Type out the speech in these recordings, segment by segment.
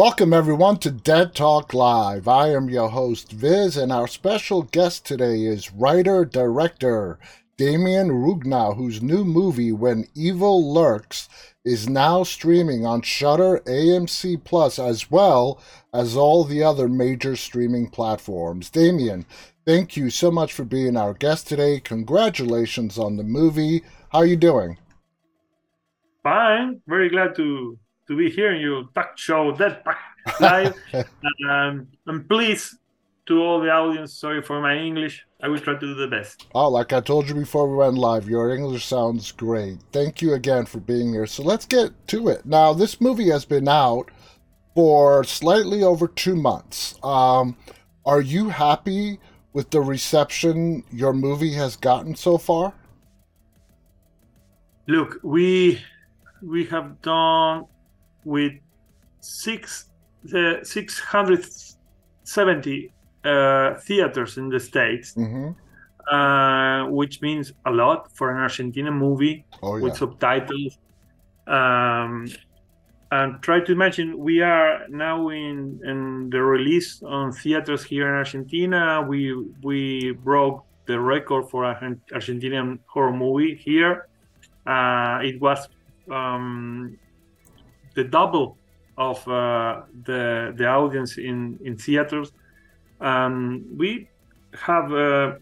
Welcome, everyone, to Dead Talk Live. I am your host, Viz, and our special guest today is writer director Demián Rugna, whose new movie, When Evil Lurks, is now streaming on Shudder, AMC Plus, as well as all the other major streaming platforms. Demián, thank you so much for being our guest today. Congratulations on the movie. How are you doing? Fine. Very glad to to be here in your talk show, Dead Live. um, and please, to all the audience, sorry for my English. I will try to do the best. Oh, like I told you before we went live, your English sounds great. Thank you again for being here. So let's get to it. Now, this movie has been out for slightly over two months. Um, are you happy with the reception your movie has gotten so far? Look, we we have done with six uh, 670 uh, theaters in the states, mm-hmm. uh, which means a lot for an Argentinian movie oh, yeah. with subtitles. Um, and try to imagine we are now in in the release on theaters here in Argentina. We we broke the record for an Argentinian horror movie here. Uh, it was um, the double of uh, the the audience in in theaters. Um, we have uh,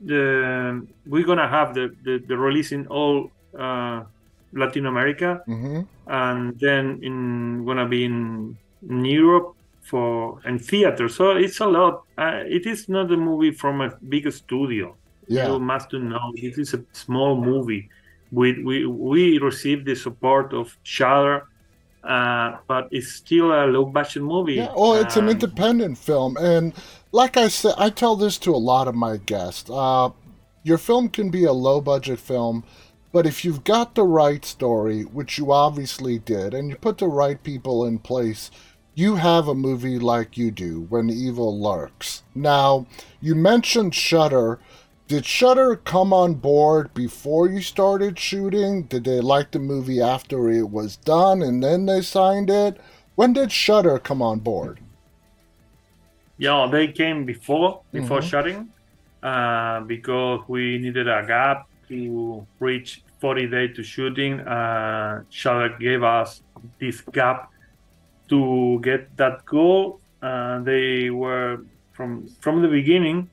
the we're gonna have the, the, the release in all uh, Latin America, mm-hmm. and then in gonna be in, in Europe for and theater. So it's a lot. Uh, it is not a movie from a big studio. Yeah. You must know it is a small movie. We we we received the support of Shudder uh, but it's still a low budget movie. Yeah, well, it's um, an independent film, and like I said, I tell this to a lot of my guests. Uh, your film can be a low budget film, but if you've got the right story, which you obviously did, and you put the right people in place, you have a movie like you do when evil lurks. Now, you mentioned Shudder. Did Shudder come on board before you started shooting? Did they like the movie after it was done and then they signed it? When did Shudder come on board? Yeah, they came before before Mhm. shutting, uh, because we needed a gap to reach 40 days to shooting. Uh, Shudder gave us this gap to get that goal. Uh, they were from from the beginning,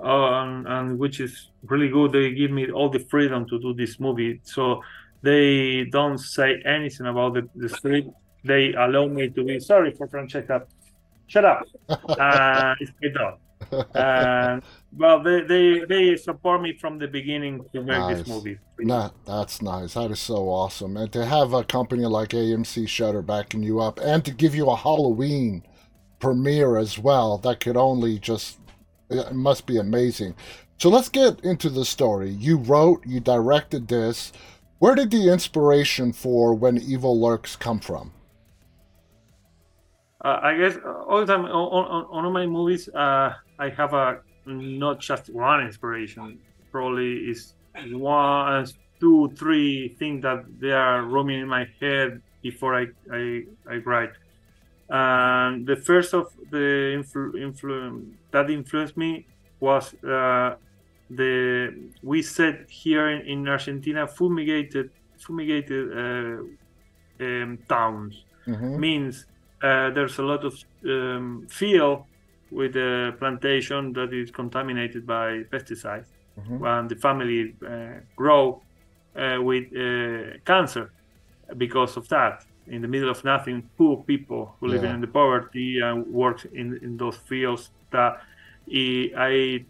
uh, and which is really good. They give me all the freedom to do this movie, so they don't say anything about the, the script. They allow me to be sorry for Francesca. Shut up. uh, it's my dog. Uh, well, they, they they support me from the beginning to make Nice. this movie. Nah, that's nice. That is so awesome. And to have a company like AMC Shudder backing you up and to give you a Halloween premiere as well, that could only just, it must be amazing. So let's get into the story. You wrote, you directed this. Where did the inspiration for When Evil Lurks come from? Uh, I guess uh, all the time on, on, on my movies, uh, I have a not just one inspiration. Probably is one, two, three things that they are roaming in my head before I I, I write. And the first of the influ, influ that influenced me was uh, the we said here in, in Argentina fumigated fumigated uh, um, towns. Hmm means uh, there's a lot of um, field with the plantation that is contaminated by pesticides. Hmm and the family uh, grow uh, with uh, cancer because of that in the middle of nothing poor people who live in the poverty and work in, in those fields that I,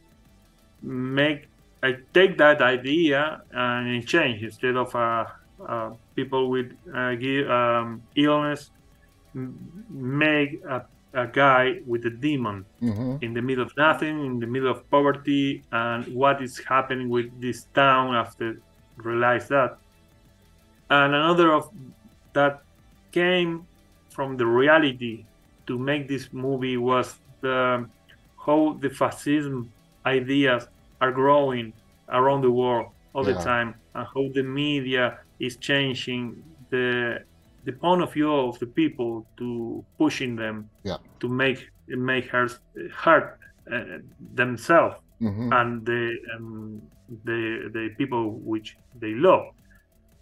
make I take that idea and change instead of uh, uh, people with uh, um, illness make a, a guy with a demon hmm in the middle of nothing, in the middle of poverty, and what is happening with this town after realize that. And another of that came from the reality to make this movie was the how the fascism ideas are growing around the world all Yeah. the time, and how the media is changing the the point of view of the people to pushing them Yeah. to make make her hurt uh, themselves hmm and the um, the the people which they love.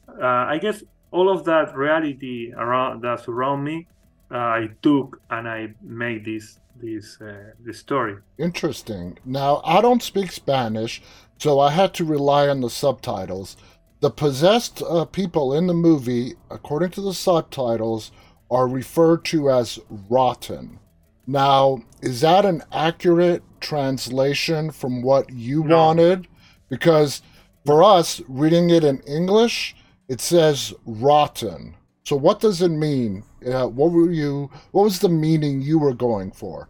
Uh, I guess all of that reality around that surround me, uh, I took and I made this this uh, this story. Interesting. Now, I don't speak Spanish, so I had to rely on the subtitles. The possessed uh, people in the movie, according to the subtitles, are referred to as rotten. Now, is that an accurate translation from what you No. wanted? Because for us, reading it in English, it says rotten. So what does it mean? Uh, what were you? What was the meaning you were going for?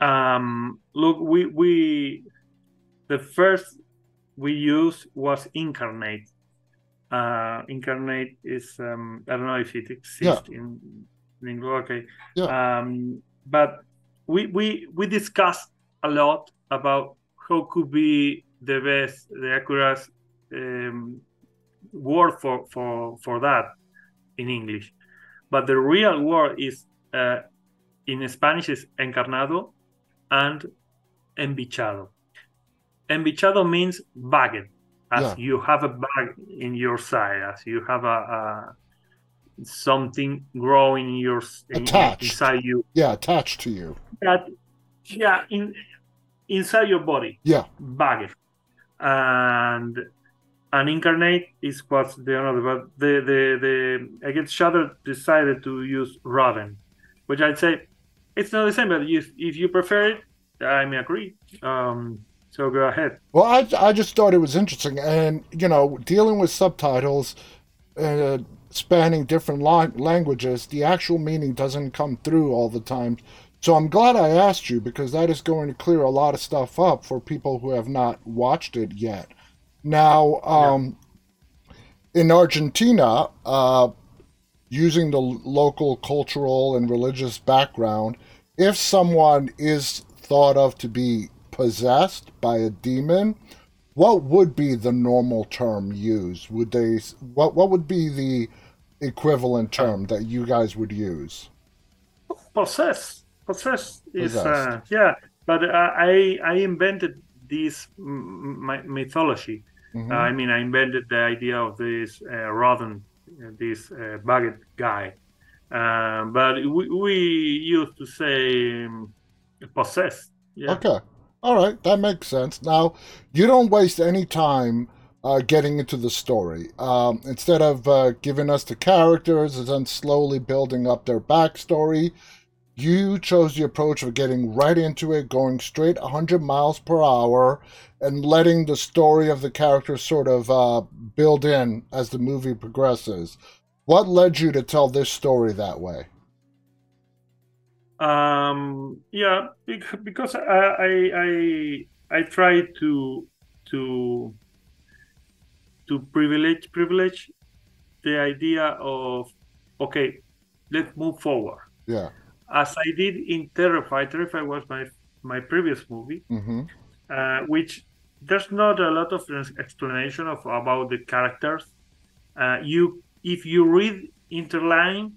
Um, look, we we the first we used was incarnate. Uh, incarnate is um, I don't know if it exists in in English. Okay. Um, but we we we discussed a lot about how could be the best, the accurate um, word for for for that in English. But the real word is uh, in Spanish is encarnado and embichado. Embichado means bagged, as Yeah. you have a bag in your side, as you have a, a something growing in your in- inside you. Yeah, attached to you. That yeah, in inside your body, Yeah. bagged, and and incarnate is what's the another. But the the the I guess Shudder decided to use Raven, which I'd say it's not the same. But if if you prefer it, I may agree. Um, so go ahead. Well, I, I just thought it was interesting. And, you know, dealing with subtitles uh, spanning different languages, the actual meaning doesn't come through all the time. So I'm glad I asked you because that is going to clear a lot of stuff up for people who have not watched it yet. Now, um, in Argentina, uh, using the local cultural and religious background, if someone is thought of to be possessed by a demon, what would be the normal term used? Would they what what would be the equivalent term that you guys would use? Possess, possess is uh, yeah. But uh, I I invented this my mythology. Mhm. I mean, I invented the idea of this uh, rotten, uh, this uh, baguette guy. Uh, but we, we used to say um, possessed. Yeah. Okay. All right, that makes sense. Now, you don't waste any time uh, getting into the story. Um, instead of uh, giving us the characters and then slowly building up their backstory, you chose the approach of getting right into it, going straight 100 miles per hour, and letting the story of the characters sort of uh, build in as the movie progresses. What led you to tell this story that way? Um, yeah, because I I I, I try to to to privilege privilege the idea of okay, let's move forward. Yeah. As I did in Terrified. Terrified was my my previous movie, Mm-hmm. uh, which there's not a lot of explanation of about the characters. Uh, you if you read interline,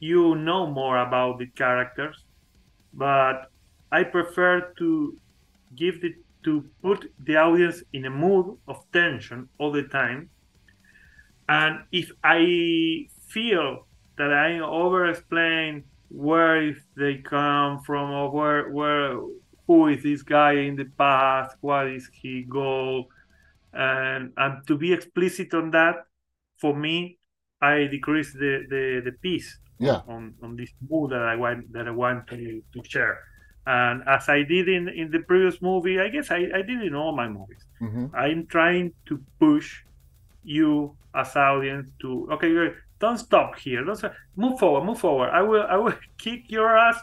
you know more about the characters, but I prefer to give the to put the audience in a mood of tension all the time. And if I feel that I over explain where if they come from or where where who is this guy in the past, what is he goal, and and to be explicit on that, for me, I decrease the the, the piece Yeah. on, on this mood that I want that I want to, to share. And as I did in, in the previous movie, I guess I, I did in all my movies. Mm-hmm. I'm trying to push you as audience to okay. Don't stop here. Don't stop. move forward, move forward. I will I will kick your ass,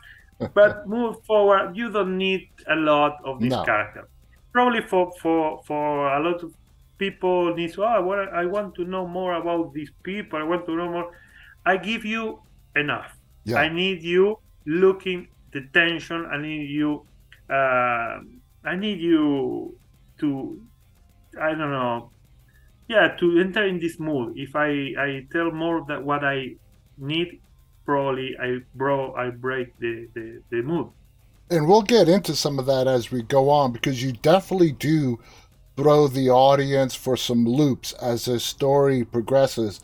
but move forward. You don't need a lot of this No. character. Probably for for for a lot of people needs. Oh, I want I want to know more about these people. I want to know more. I give you enough. Yeah. I need you looking the tension. I need you. Uh, I need you to. I don't know. Yeah to enter in this mood if i i tell more that what i need probably i bro i break the, the the mood and we'll get into some of that as we go on because you definitely do throw the audience for some loops as the story progresses.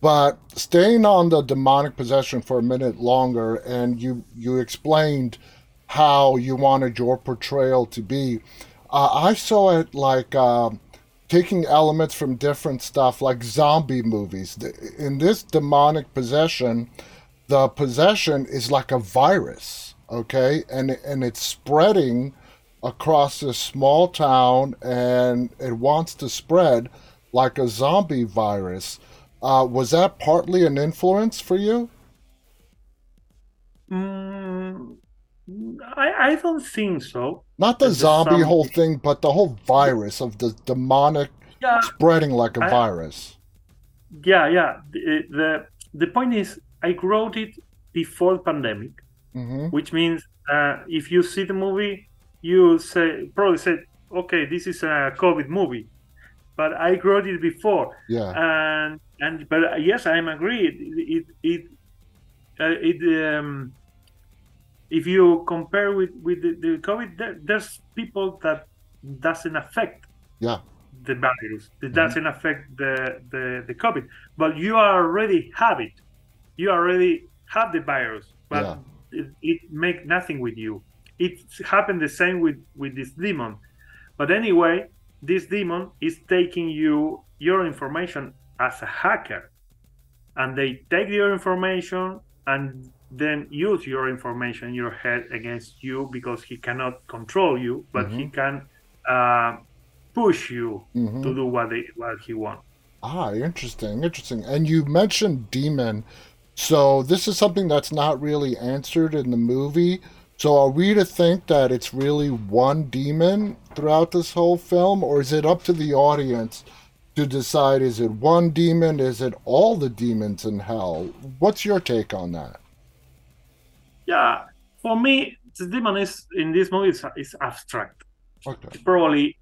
But staying on the demonic possession for a minute longer and you you explained how you wanted your portrayal to be uh, i saw it like um, taking elements from different stuff like zombie movies. In this demonic possession, the possession is like a virus, okay? And and it's spreading across this small town and it wants to spread like a zombie virus. Uh, was that partly an influence for you? Mm, I, I don't think so. Not the zombie whole thing, but the whole virus of the demonic yeah, spreading like a I, virus. Yeah, yeah. The, the, the point is, I wrote it before the pandemic, mm-hmm. which means uh, if you see the movie, you say probably said, okay, this is a COVID movie, but I wrote it before. Yeah. And and but uh, yes, I'm agreed. It it it, it um, if you compare with with the, the COVID, there, there's people that doesn't affect yeah the virus. It mm-hmm. doesn't affect the, the the COVID, but you already have it. You already have the virus, but yeah. it, it make nothing with you. It happened the same with with this demon, but anyway, this demon is taking you your information as a hacker, and they take your information and then use your information in your head against you because he cannot control you, but mm-hmm. he can uh, push you mm-hmm. to do what they, what he wants. Ah, interesting, interesting. And you mentioned demon, so this is something that's not really answered in the movie. So are we to think that it's really one demon throughout this whole film, or is it up to the audience to decide? Is it one demon? Is it all the demons in hell? What's your take on that? Yeah, for me, the demon is in this movie is, is abstract. Okay. It probably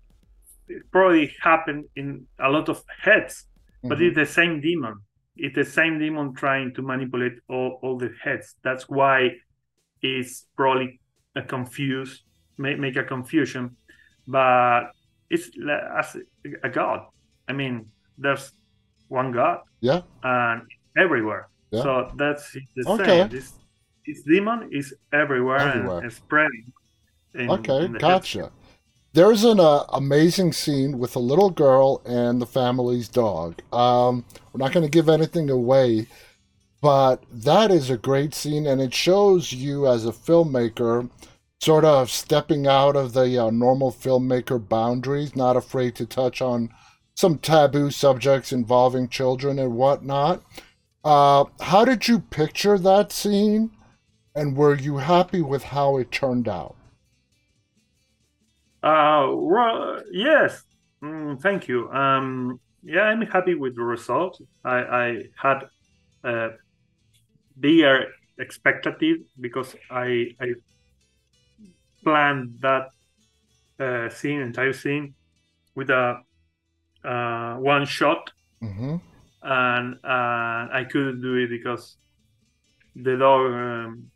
it probably happened in a lot of heads, mm-hmm. but it's the same demon. It's the same demon trying to manipulate all, all the heads. That's why it's probably a confuse, make, make a confusion. But it's as a god. I mean, there's one god. Yeah. And everywhere. Yeah. So that's the okay. same. This, this demon is everywhere, everywhere. and spreading. In, okay, in gotcha. There's an uh, amazing scene with a little girl and the family's dog. Um, we're not going to give anything away, but that is a great scene, and it shows you as a filmmaker sort of stepping out of the uh, normal filmmaker boundaries, not afraid to touch on some taboo subjects involving children and whatnot. Uh, how did you picture that scene? And were you happy with how it turned out? Uh, well, yes, mm, thank you. Um, yeah, I'm happy with the result. I, I had a bigger expectative because I I planned that uh, scene, entire scene, with a uh, one shot, mm-hmm. and uh, I couldn't do it because the dog um,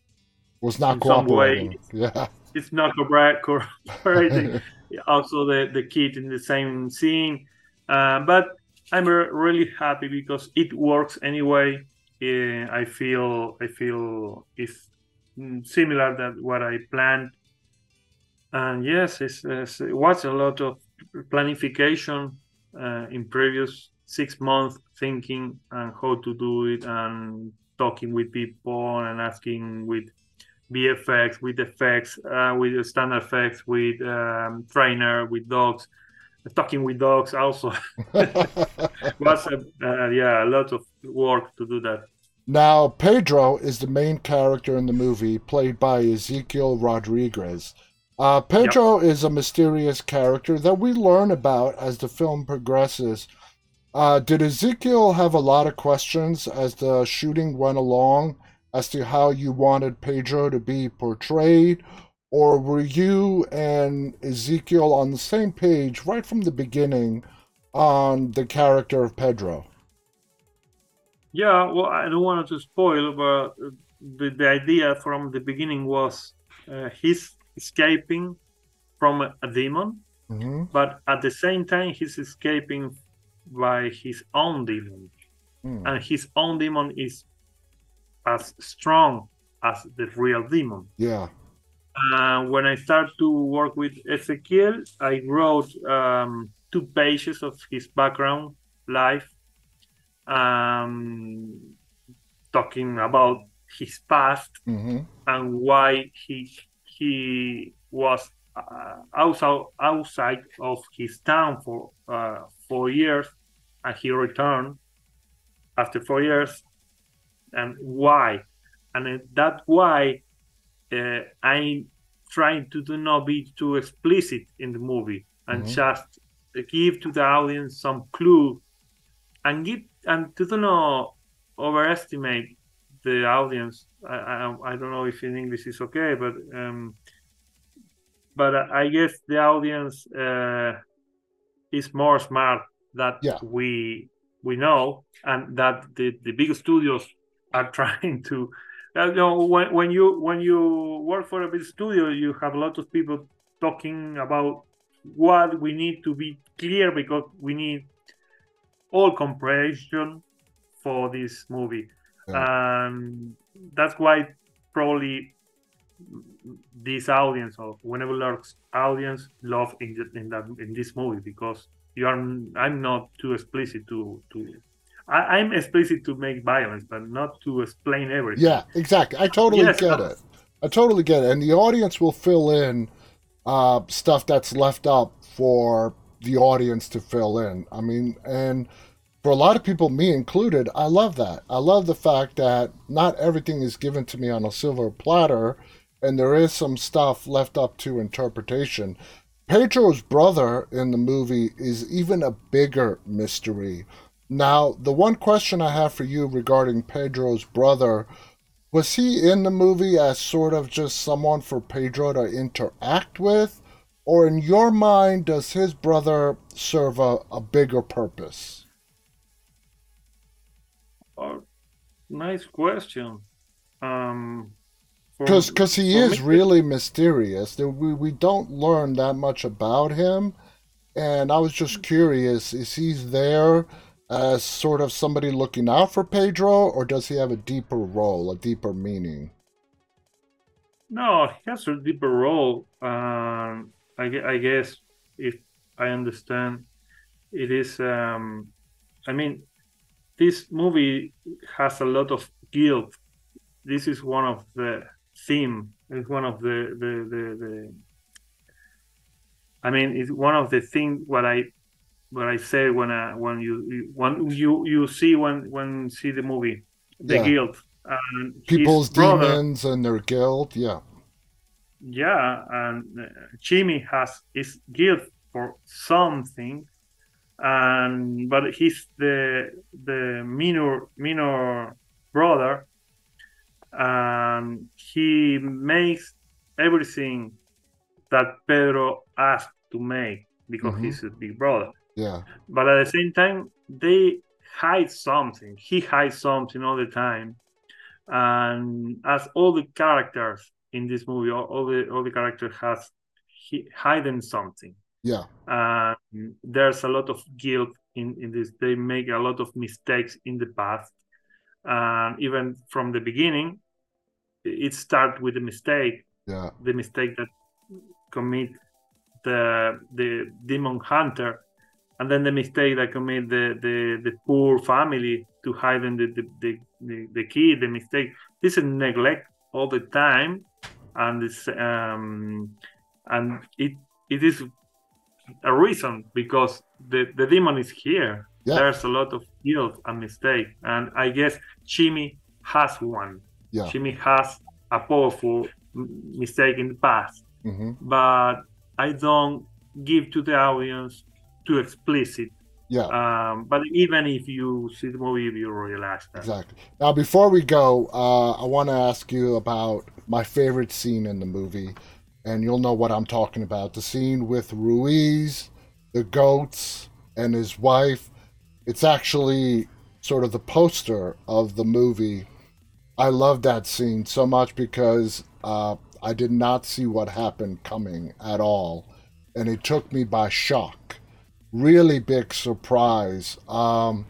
was not cooperating. Way, yeah, it's not cooperating. also, the the kid in the same scene, uh, but I'm really happy because it works anyway. Uh, I feel I feel it's similar than what I planned, and yes, it's, it's it was a lot of planification uh, in previous six months thinking and how to do it and talking with people and asking with VFX, with effects, uh, with standard effects, with um, trainer, with dogs, talking with dogs also was a, uh, yeah a lot of work to do that. Now Pedro is the main character in the movie, played by Ezequiel Rodriguez. Uh, Pedro yep. is a mysterious character that we learn about as the film progresses. Uh, did Ezequiel have a lot of questions as the shooting went along? As to how you wanted Pedro to be portrayed? Or were you and Ezequiel on the same page right from the beginning on the character of Pedro? Yeah, well, I don't want to spoil, but the, the idea from the beginning was uh, he's escaping from a, demon, hmm but at the same time, he's escaping by his own demon. Mm. And his own demon is as strong as the real demon. Yeah. Uh, when I started to work with Ezequiel, I wrote um, two pages of his background life, um, talking about his past hmm and why he he was uh, outside outside of his town for uh, four years, and he returned after four years, and why, and uh, that why uh, I'm trying to do not be too explicit in the movie and Mhm. just give to the audience some clue and give and to do not overestimate the audience. I, I I don't know if in English is okay, but um, but I guess the audience uh, is more smart that Yeah. we we know, and that the the big studios are trying to. Uh, you know, when when you when you work for a big studio, you have a lot of people talking about what we need to be clear because we need all comprehension for this movie and that's why probably this audience or When Evil Lurks' audience love in, the, in that in this movie because you are I'm not too explicit to to I, I'm explicit to make violence but not to explain everything. Yeah, exactly. I totally Yes, get it. I totally get it. And the audience will fill in uh, stuff that's left up for the audience to fill in. I mean, and for a lot of people, me included, I love that. I love the fact that not everything is given to me on a silver platter, and there is some stuff left up to interpretation. Pedro's brother in the movie is even a bigger mystery. Now, the one question I have for you regarding Pedro's brother was he in the movie as sort of just someone for Pedro to interact with? Or in your mind, does his brother serve a, a bigger purpose? Oh, nice question. Um, for- Because he is me- really mysterious. We, we don't learn that much about him. And I was just curious is he there as sort of somebody looking out for Pedro, or does he have a deeper role, a deeper meaning? No, he has a deeper role. Um, I, I guess if I understand, it is. Um, I mean, this movie has a lot of guilt. This is one of the theme. It's one of the the the. the I mean, it's one of the things what I what I say when I when you when you you see when when see the movie, the Yeah. guilt. And Pedro's brother- demons and their guilt. Yeah. yeah, and uh, Jimmy has his guilt for something, and but he's the the minor minor brother, and he makes everything that Pedro asked to make because Mhm. he's a big brother. Yeah. But at the same time, they hide something. He hides something all the time, and as all the characters in this movie, all, all the all the characters has he, hidden something. Yeah. Uh, there's a lot of guilt in in this. They make a lot of mistakes in the past, and even from the beginning, it starts with a mistake Yeah. the mistake that commit the the demon hunter and then the mistake that commit the the, the poor family to hide the the, the the the kid the mistake. This is neglect all the time. And it's um and it it is a reason because the the demon is here. Yeah. there's a lot of guilt and mistake. And i guess Jimmy has one. Yeah. Jimmy has a powerful mistake in the past, hmm but I don't give to the audience too explicit. Yeah. Um, but even if you see the movie, you realize that. Exactly. Now, before we go, uh, I want to ask you about my favorite scene in the movie, and you'll know what I'm talking about. The scene with Ruiz, the goats, and his wife. It's actually sort of the poster of the movie. I love that scene so much because uh, I did not see what happened coming at all, and it took me by shock. Really big surprise. Um,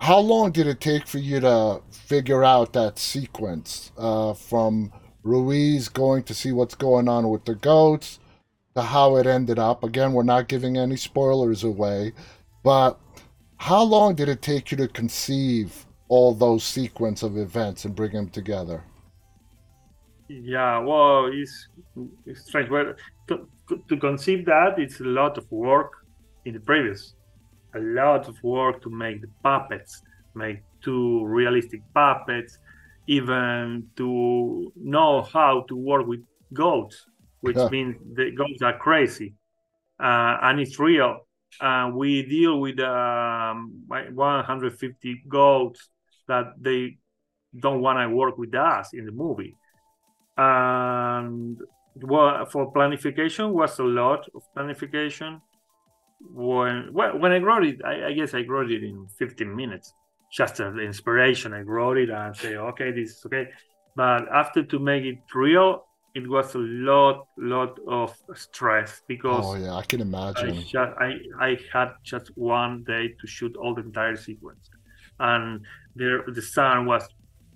how long did it take for you to figure out that sequence uh, from Ruiz going to see what's going on with the goats to how it ended up? Again, we're not giving any spoilers away, but how long did it take you to conceive all those sequence of events and bring them together? Yeah, well, it's, it's strange. Well, to, to conceive that, it's a lot of work in the previous. A lot of work to make the puppets, make two realistic puppets, even to know how to work with goats, which yeah. means the goats are crazy. Uh, and it's real. Uh, we deal with um, 150 goats that they don't want to work with us in the movie and well for planification was a lot of planification when well, when i wrote it I, I, guess i wrote it in 15 minutes. Just the inspiration. I wrote it and say okay this is okay. But after to make it real it was a lot lot of stress because oh yeah i can imagine. I, just, I, I had just one day to shoot all the entire sequence. And there the sun was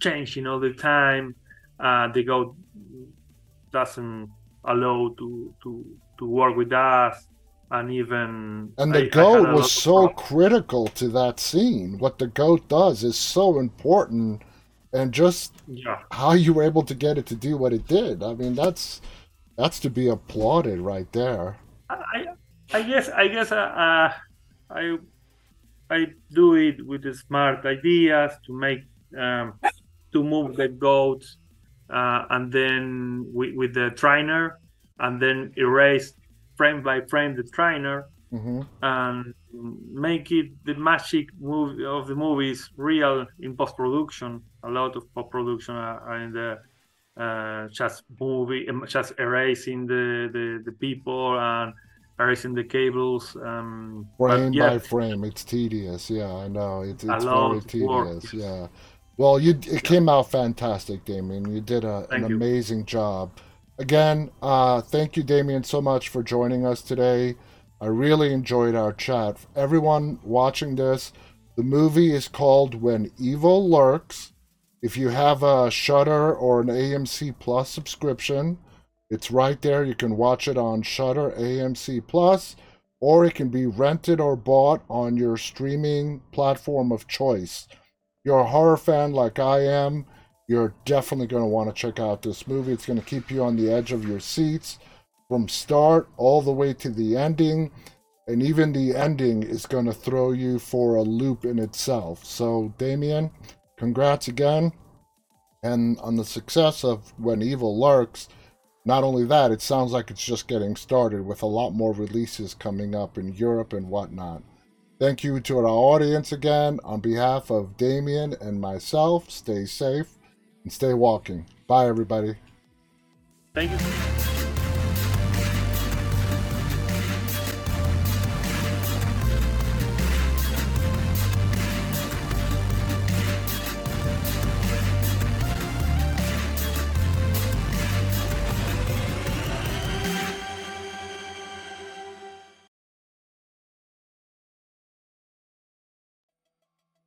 changing all the time. Uh, the goat doesn't allow to to to work with us and even and the I, goat I was so critical to that scene. What the goat does is so important and just yeah. how you were able to get it to do what it did. I mean that's that's to be applauded right there. I i guess i guess uh, uh i i do it with the smart ideas to make um to move the goats uh, and then with, with the trainer, and then erase frame by frame the trainer, mm-hmm. and make it the magic movie of the movies real in post production. A lot of post production are, in the uh, just movie, um, just erasing the, the, the people and erasing the cables. Um, frame yeah, by frame, it's tedious. Yeah, I know. It's, it's very tedious. Yeah. Well, you it came out fantastic, Demián. You did a, an you. amazing job. Again, uh, thank you, Demián, so much for joining us today. I really enjoyed our chat. Everyone watching this, the movie is called When Evil Lurks. If you have a Shudder or an AMC Plus subscription, it's right there. You can watch it on Shudder, AMC Plus, or it can be rented or bought on your streaming platform of choice you're a horror fan like I am, you're definitely going to want to check out this movie. It's going to keep you on the edge of your seats from start all the way to the ending. And even the ending is going to throw you for a loop in itself. So, Demián, congrats again. And on the success of When Evil Lurks, not only that, it sounds like it's just getting started with a lot more releases coming up in Europe and whatnot. Thank you to our audience again. On behalf of Demián and myself, stay safe and stay walking. Bye, everybody. Thank you.